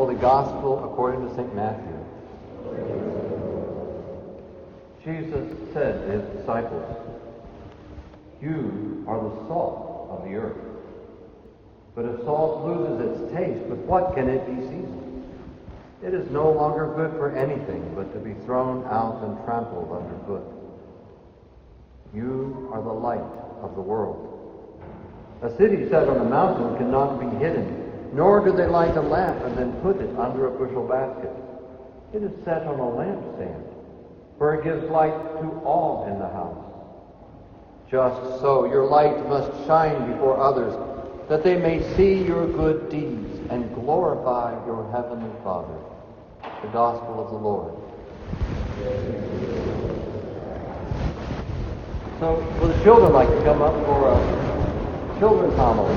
Holy Gospel according to St. Matthew. Jesus said to his disciples, You are the salt of the earth. But if salt loses its taste, with what can it be seasoned? It is no longer good for anything but to be thrown out and trampled underfoot. You are the light of the world. A city set on a mountain cannot be hidden, nor do they light a lamp and then put it under a bushel basket. It is set on a lampstand, for it gives light to all in the house. Just so your light must shine before others, that they may see your good deeds and glorify your heavenly Father. The Gospel of the Lord. So, will the children like to come up for a children's homily?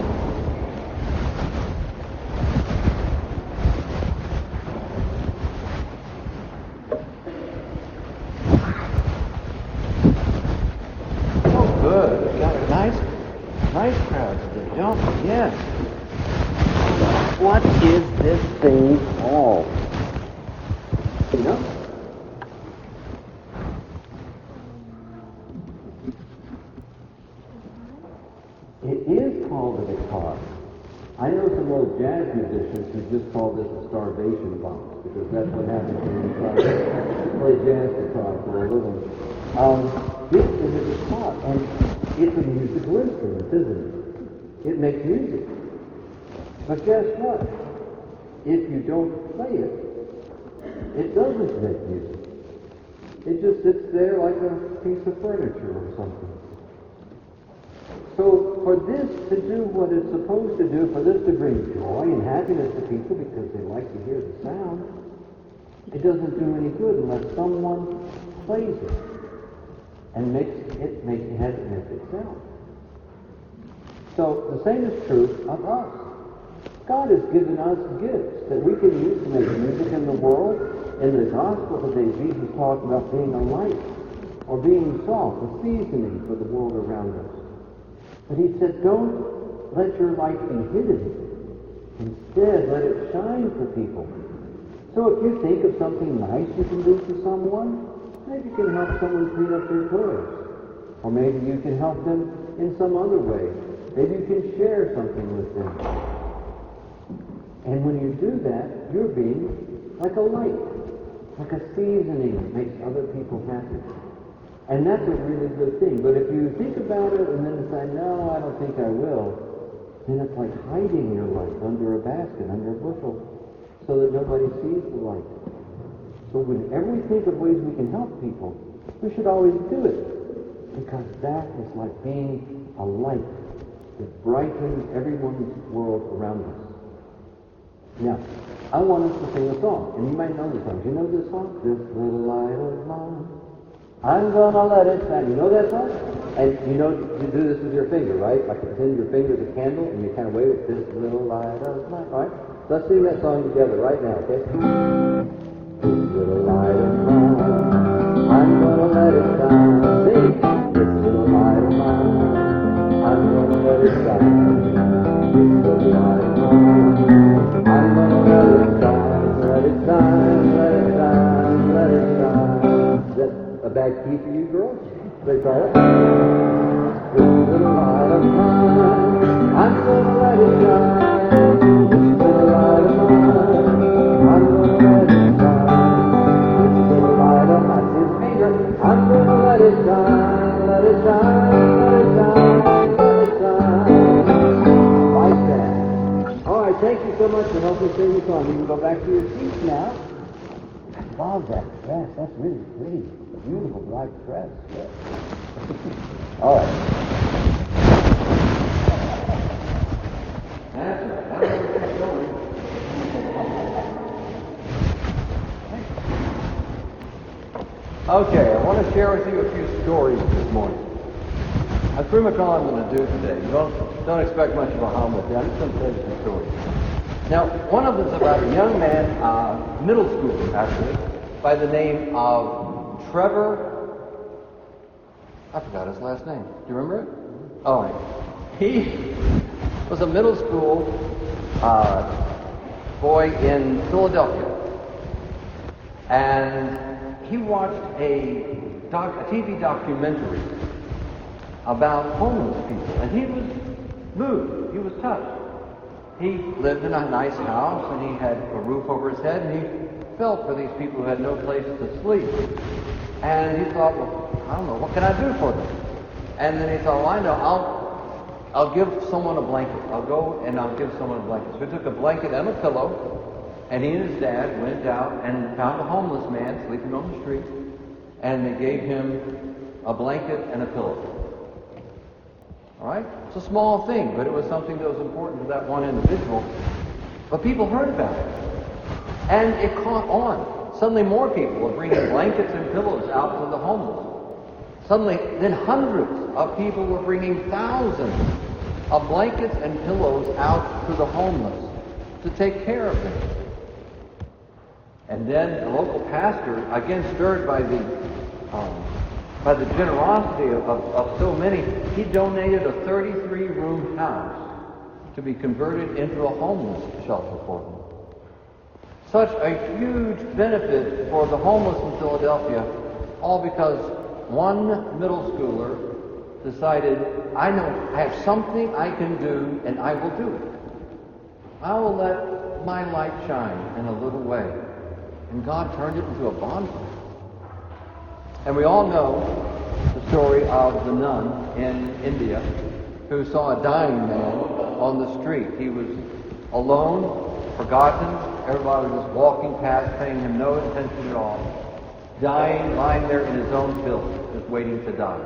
Oh, good. We got a nice, nice crowd today, don't we? Yes. What is this thing called? You know? It is called a guitar. I know some old jazz musicians who just call this a starvation box because that's what happens when you try to play jazz guitar for a living. Um, this is a guitar, and it's a musical instrument, isn't it? It makes music. But guess what? If you don't play it, it doesn't make music. It just sits there like a piece of furniture or something. So for this to do what it's supposed to do, for this to bring joy and happiness to people because they like to hear the sound, it doesn't do any good unless someone plays it and makes it make has it make it sound. So the same is true of us. God has given us gifts that we can use to make music in the world. In the gospel today, Jesus talked about being a light or being salt, a seasoning for the world around us. But he said, don't let your light be hidden. Instead, let it shine for people. So if you think of something nice you can do for someone, maybe you can help someone clean up their toys. Or maybe you can help them in some other way. Maybe you can share something with them. And when you do that, you're being like a light, like a seasoning that makes other people happy. And that's a really good thing. But if you think about it and then decide, no, I don't think I will, then it's like hiding your light under a basket, under a bushel, so that nobody sees the light. So whenever we think of ways we can help people, we should always do it. Because that is like being a light that brightens everyone's world around us. Now, I want us to sing a song, and you might know the song. Do you know this song? This little light of mine, I'm gonna let it shine. You know that song? And you know you do this with your finger, right? Like pretend your finger is a candle, and you kind of wave it. This little light of mine. All right. So let's sing that song together right now, okay? This little light of mine, I'm gonna let it shine. This little light of mine, I'm gonna let it shine. This little light key for you, girls? They light of I'm gonna let it mine, I'm gonna let it I'm it let it let it let it. Like that. All right, thank you so much for helping sing the song. You can go back to your seats now. Love that dress. That's really pretty. Beautiful black dress. Yes. All right. That's right. I know where that's. Okay, I want to share with you a few stories this morning. That's pretty much all I'm going to do today. You don't, don't expect much of a homily. I'm just going to tell you some stories. Now, one of them is about a young man, uh, middle school actually, by the name of Trevor. I forgot his last name. Do you remember it? Oh, he was a middle school uh, boy in Philadelphia. And he watched a, doc, a TV documentary about homeless people. And he was moved. He was touched. He lived in a nice house and he had a roof over his head and he felt for these people who had no place to sleep. And he thought, well, I don't know, what can I do for them? And then he thought, well, I know, I'll I'll give someone a blanket. I'll go and I'll give someone a blanket. So he took a blanket and a pillow, and he and his dad went out and found a homeless man sleeping on the street, and they gave him a blanket and a pillow. Right? It's a small thing, but it was something that was important to that one individual. But people heard about it. And it caught on. Suddenly more people were bringing blankets and pillows out to the homeless. Suddenly, then hundreds of people were bringing thousands of blankets and pillows out to the homeless to take care of them. And then the local pastor, again stirred by the um, by the generosity of, of, of so many, he donated a 33-room house to be converted into a homeless shelter for them. Such a huge benefit for the homeless in Philadelphia, all because one middle schooler decided, I know I have something I can do and I will do it. I will let my light shine in a little way. And God turned it into a bonfire. And we all know the story of the nun in India who saw a dying man on the street. He was alone, forgotten. Everybody was walking past, paying him no attention at all. Dying, lying there in his own filth, just waiting to die.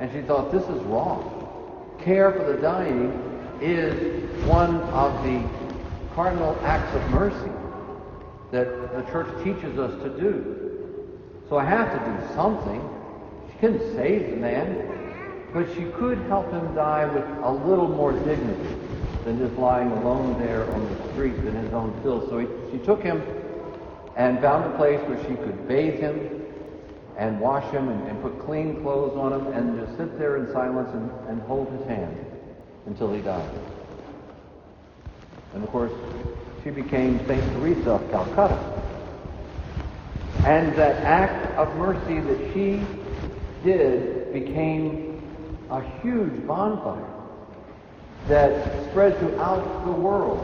And she thought, this is wrong. Care for the dying is one of the cardinal acts of mercy that the church teaches us to do. So I have to do something. She couldn't save the man, but she could help him die with a little more dignity than just lying alone there on the street in his own filth. So he, she took him and found a place where she could bathe him and wash him and, and put clean clothes on him and just sit there in silence and, and hold his hand until he died. And of course, she became St. Teresa of Calcutta. And that act of mercy that she did became a huge bonfire that spread throughout the world,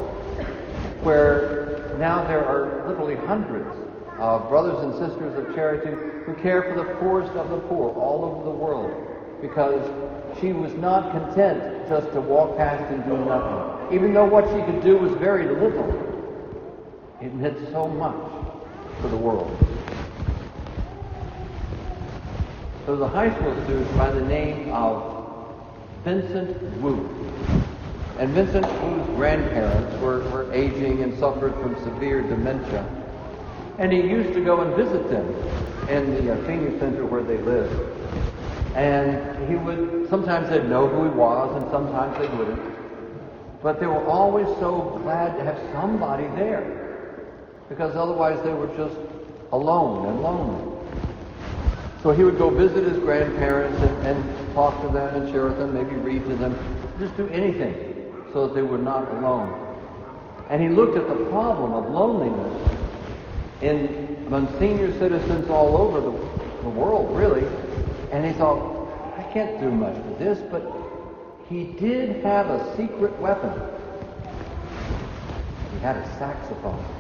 where now there are literally hundreds of brothers and sisters of charity who care for the poorest of the poor all over the world because she was not content just to walk past and do nothing. Even though what she could do was very little, it meant so much for the world. Was a high school student by the name of Vincent Wu. And Vincent Wu's grandparents were, were aging and suffered from severe dementia. And he used to go and visit them in the uh, senior center where they lived. And he would, sometimes they'd know who he was, and sometimes they wouldn't. But they were always so glad to have somebody there, because otherwise they were just alone and lonely. So he would go visit his grandparents and, and talk to them and share with them, maybe read to them, just do anything so that they were not alone. And he looked at the problem of loneliness in among senior citizens all over the, the world, really, and he thought, I can't do much with this, but he did have a secret weapon. He had a saxophone.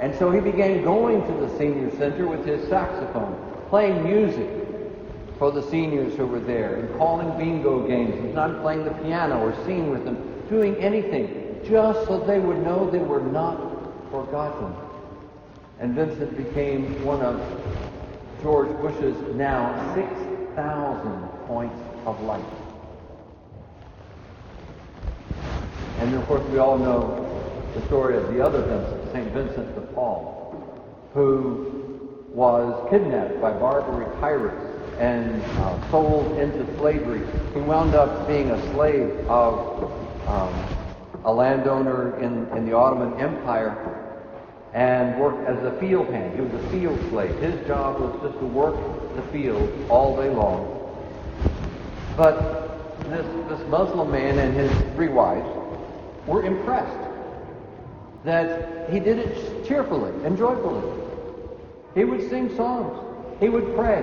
And so he began going to the senior center with his saxophone, playing music for the seniors who were there, and calling bingo games, and not playing the piano or singing with them, doing anything, just so they would know they were not forgotten. And Vincent became one of George Bush's now 6,000 points of light. And of course, we all know the story of the other Vincent, St. Vincent de Paul, who was kidnapped by Barbary pirates and uh, sold into slavery. He wound up being a slave of um, a landowner in, in the Ottoman Empire and worked as a field hand. He was a field slave. His job was just to work the field all day long. But this, this Muslim man and his three wives were impressed that he did it cheerfully and joyfully. He would sing songs. He would pray.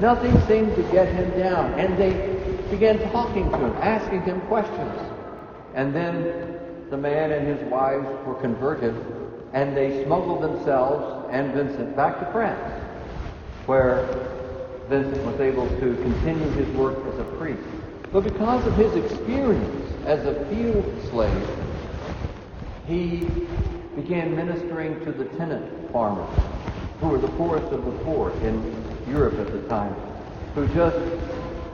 Nothing seemed to get him down. And they began talking to him, asking him questions. And then the man and his wives were converted, and they smuggled themselves and Vincent back to France, where Vincent was able to continue his work as a priest. But because of his experience as a field slave, he began ministering to the tenant farmers, who were the poorest of the poor in Europe at the time, who just,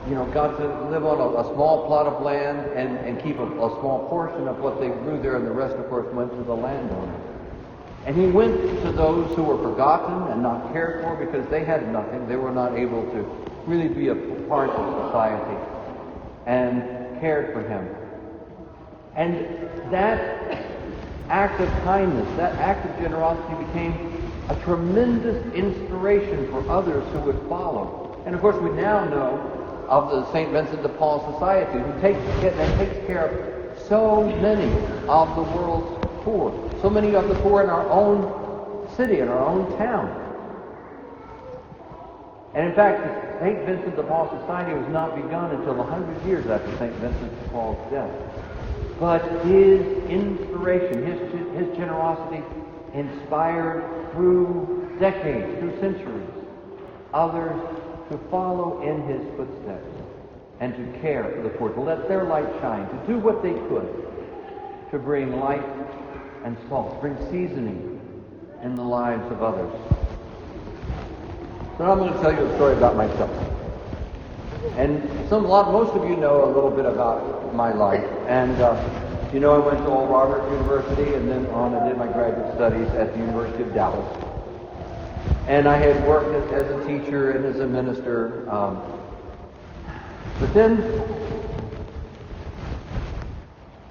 you know, got to live on a, a small plot of land and, and keep a, a small portion of what they grew there, and the rest, of course, went to the landowner. And he went to those who were forgotten and not cared for because they had nothing. They were not able to really be a part of society and cared for him. And that act of kindness, that act of generosity became a tremendous inspiration for others who would follow. And of course, we now know of the St. Vincent de Paul Society, who takes, that takes care of so many of the world's poor, so many of the poor in our own city, in our own town. And in fact, the St. Vincent de Paul Society was not begun until 100 years after St. Vincent de Paul's death. But his inspiration, his, his generosity inspired through decades, through centuries, others to follow in his footsteps and to care for the poor, to let their light shine, to do what they could to bring light and salt, bring seasoning in the lives of others. So I'm going to tell you a story about myself. And some, lot, most of you know a little bit about my life. And uh, you know, I went to Oral Roberts University, and then on I did my graduate studies at the University of Dallas. And I had worked as, a teacher and as a minister. Um, but then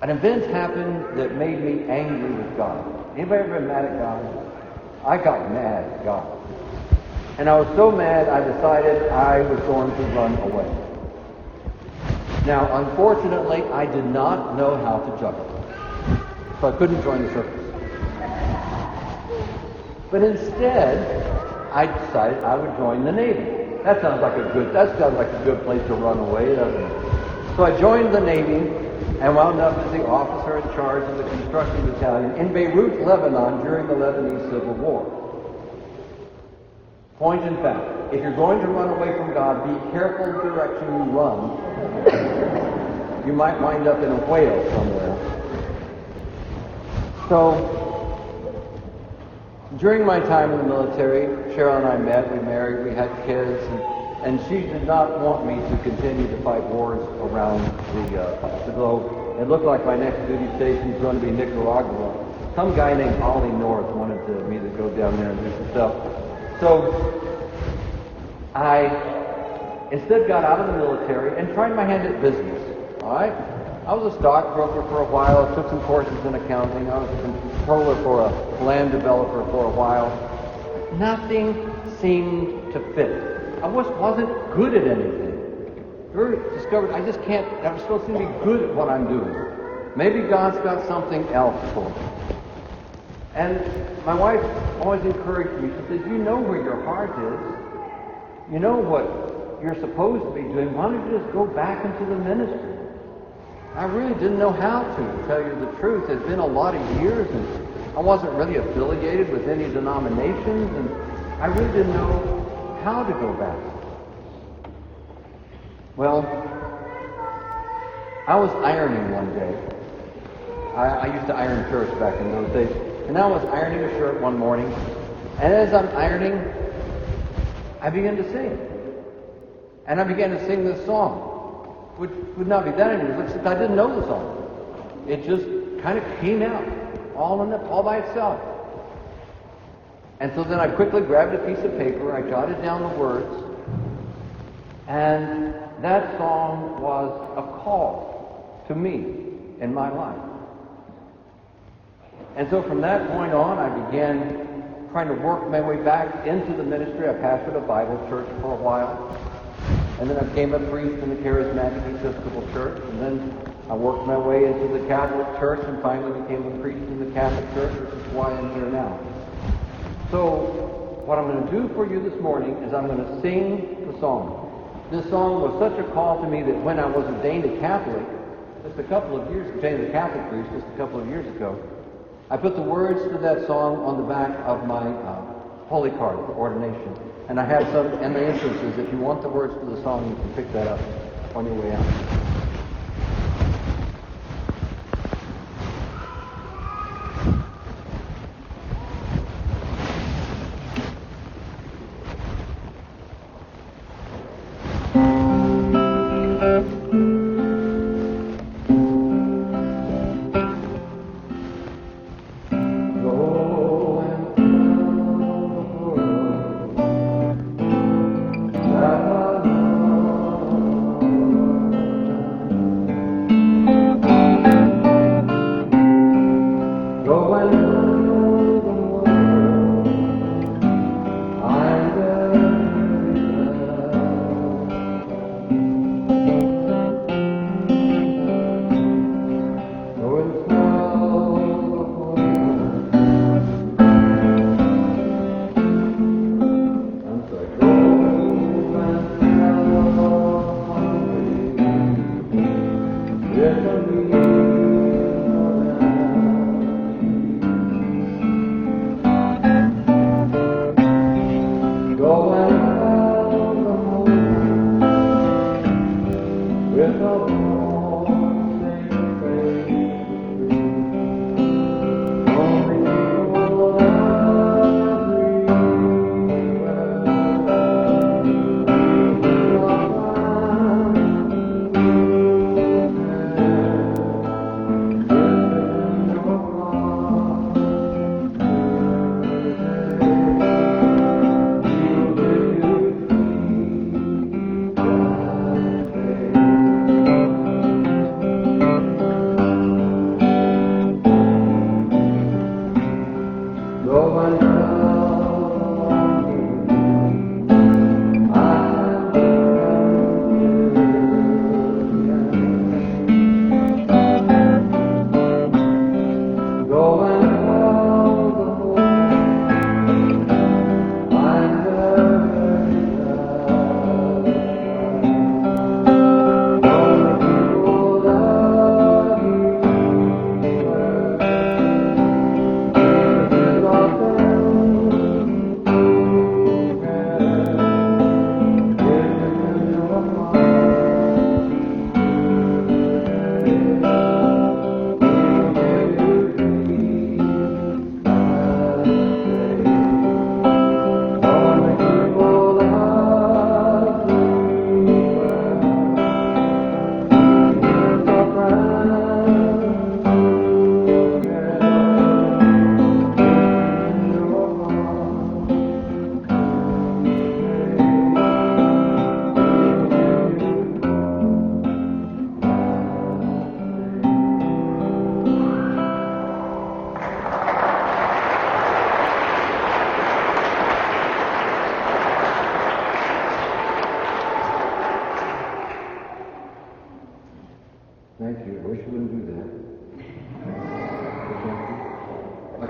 an event happened that made me angry with God. Anybody ever mad at God? I got mad at God. And I was so mad, I decided I was going to run away. Now, unfortunately, I did not know how to juggle. So I couldn't join the circus. But instead, I decided I would join the Navy. That sounds like a good, that sounds like a good place to run away, doesn't it? So I joined the Navy and wound up as the officer in charge of the construction battalion in Beirut, Lebanon during the Lebanese Civil War. Point in fact, if you're going to run away from God, be careful the direction you run. you might wind up in a whale somewhere. So, during my time in the military, Cheryl and I met, we married, we had kids, and, and she did not want me to continue to fight wars around the, uh, the globe. It looked like my next duty station was going to be Nicaragua. Some guy named Ollie North wanted to, me to go down there and do some stuff. So I instead got out of the military and tried my hand at business. All right? I was a stockbroker for a while. I took some courses in accounting. I was a controller for a land developer for a while. Nothing seemed to fit. I was, wasn't good at anything. Very discovered I just can't, I'm supposed to be good at what I'm doing. Maybe God's got something else for me. And my wife always encouraged me. She says, You know where your heart is. You know what you're supposed to be doing. Why don't you just go back into the ministry? I really didn't know how to, to tell you the truth. It's been a lot of years, and I wasn't really affiliated with any denominations, and I really didn't know how to go back. Well, I was ironing one day. I, I used to iron shirts back in those days. And I was ironing a shirt one morning, and as I'm ironing, I began to sing. And I began to sing this song, which would not be that unusual, except I didn't know the song. It just kind of came out all in all by itself. And so then I quickly grabbed a piece of paper, I jotted down the words, and that song was a call to me in my life. And so from that point on, I began trying to work my way back into the ministry. I pastored a Bible church for a while. And then I became a priest in the Charismatic Episcopal Church. And then I worked my way into the Catholic Church and finally became a priest in the Catholic Church, which is why I'm here now. So, what I'm going to do for you this morning is I'm going to sing the song. This song was such a call to me that when I was ordained a Catholic, just a couple of years, ordained a Catholic priest just a couple of years ago, I put the words to that song on the back of my uh, holy card for ordination. And I have some in the entrances. If you want the words to the song, you can pick that up on your way out.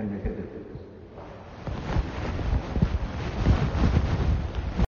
el